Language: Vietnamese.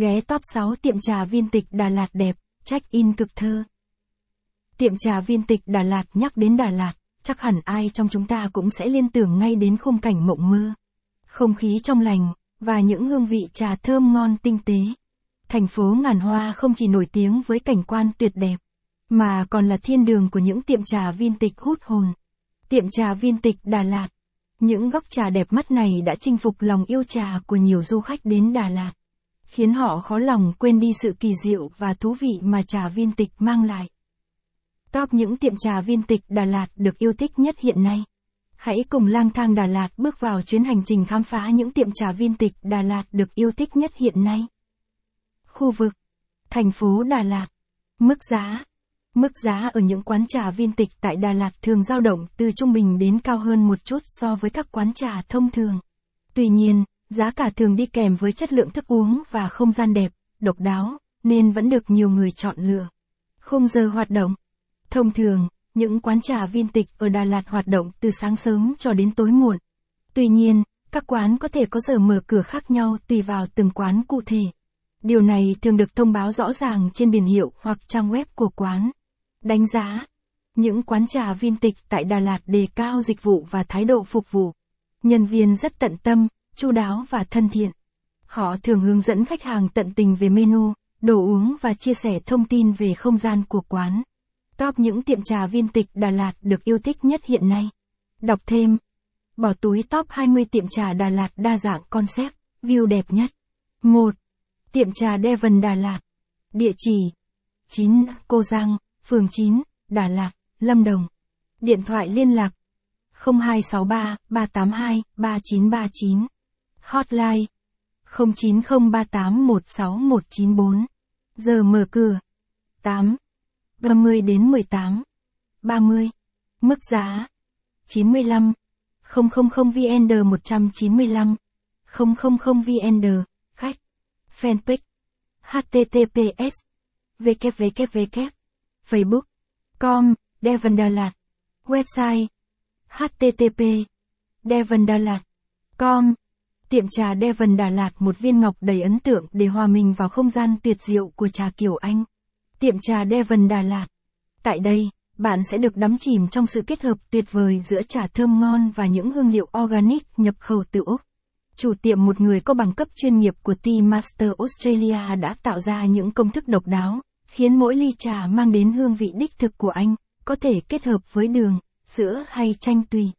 Ghé top 6 tiệm trà viên tịch Đà Lạt đẹp, check-in cực thơ. Tiệm trà viên tịch Đà Lạt nhắc đến Đà Lạt, chắc hẳn ai trong chúng ta cũng sẽ liên tưởng ngay đến khung cảnh mộng mơ. Không khí trong lành, và những hương vị trà thơm ngon tinh tế. Thành phố ngàn hoa không chỉ nổi tiếng với cảnh quan tuyệt đẹp, mà còn là thiên đường của những tiệm trà viên tịch hút hồn. Tiệm trà viên tịch Đà Lạt. Những góc trà đẹp mắt này đã chinh phục lòng yêu trà của nhiều du khách đến Đà Lạt, khiến họ khó lòng quên đi sự kỳ diệu và thú vị mà trà viên tịch mang lại. Top những tiệm trà viên tịch Đà Lạt được yêu thích nhất hiện nay. Hãy cùng lang thang Đà Lạt bước vào chuyến hành trình khám phá những tiệm trà viên tịch Đà Lạt được yêu thích nhất hiện nay. Khu vực Thành phố Đà Lạt Mức giá Mức giá ở những quán trà viên tịch tại Đà Lạt thường dao động từ trung bình đến cao hơn một chút so với các quán trà thông thường. Tuy nhiên, giá cả thường đi kèm với chất lượng thức uống và không gian đẹp, độc đáo, nên vẫn được nhiều người chọn lựa. Không giờ hoạt động Thông thường, những quán trà viên tịch ở Đà Lạt hoạt động từ sáng sớm cho đến tối muộn. Tuy nhiên, các quán có thể có giờ mở cửa khác nhau tùy vào từng quán cụ thể. Điều này thường được thông báo rõ ràng trên biển hiệu hoặc trang web của quán. Đánh giá Những quán trà viên tịch tại Đà Lạt đề cao dịch vụ và thái độ phục vụ. Nhân viên rất tận tâm, chu đáo và thân thiện. Họ thường hướng dẫn khách hàng tận tình về menu, đồ uống và chia sẻ thông tin về không gian của quán. Top những tiệm trà viên tịch Đà Lạt được yêu thích nhất hiện nay. Đọc thêm. Bỏ túi top 20 tiệm trà Đà Lạt đa dạng concept, view đẹp nhất. 1. Tiệm trà Devon Đà Lạt. Địa chỉ 9 Cô Giang, phường 9, Đà Lạt, Lâm Đồng. Điện thoại liên lạc 0263 382 3939. Hotline 0903816194. Giờ mở cửa 8 30 đến 18 30. Mức giá 95 000 VN 195 000 VN khách, fanpage https www facebook com Devon Đà Lạt website http Devon Đà Lạt com Tiệm trà Devon Đà Lạt một viên ngọc đầy ấn tượng để hòa mình vào không gian tuyệt diệu của trà kiểu Anh. Tiệm trà Devon Đà Lạt. Tại đây, bạn sẽ được đắm chìm trong sự kết hợp tuyệt vời giữa trà thơm ngon và những hương liệu organic nhập khẩu từ Úc. Chủ tiệm một người có bằng cấp chuyên nghiệp của Tea Master Australia đã tạo ra những công thức độc đáo, khiến mỗi ly trà mang đến hương vị đích thực của anh, có thể kết hợp với đường, sữa hay chanh tùy.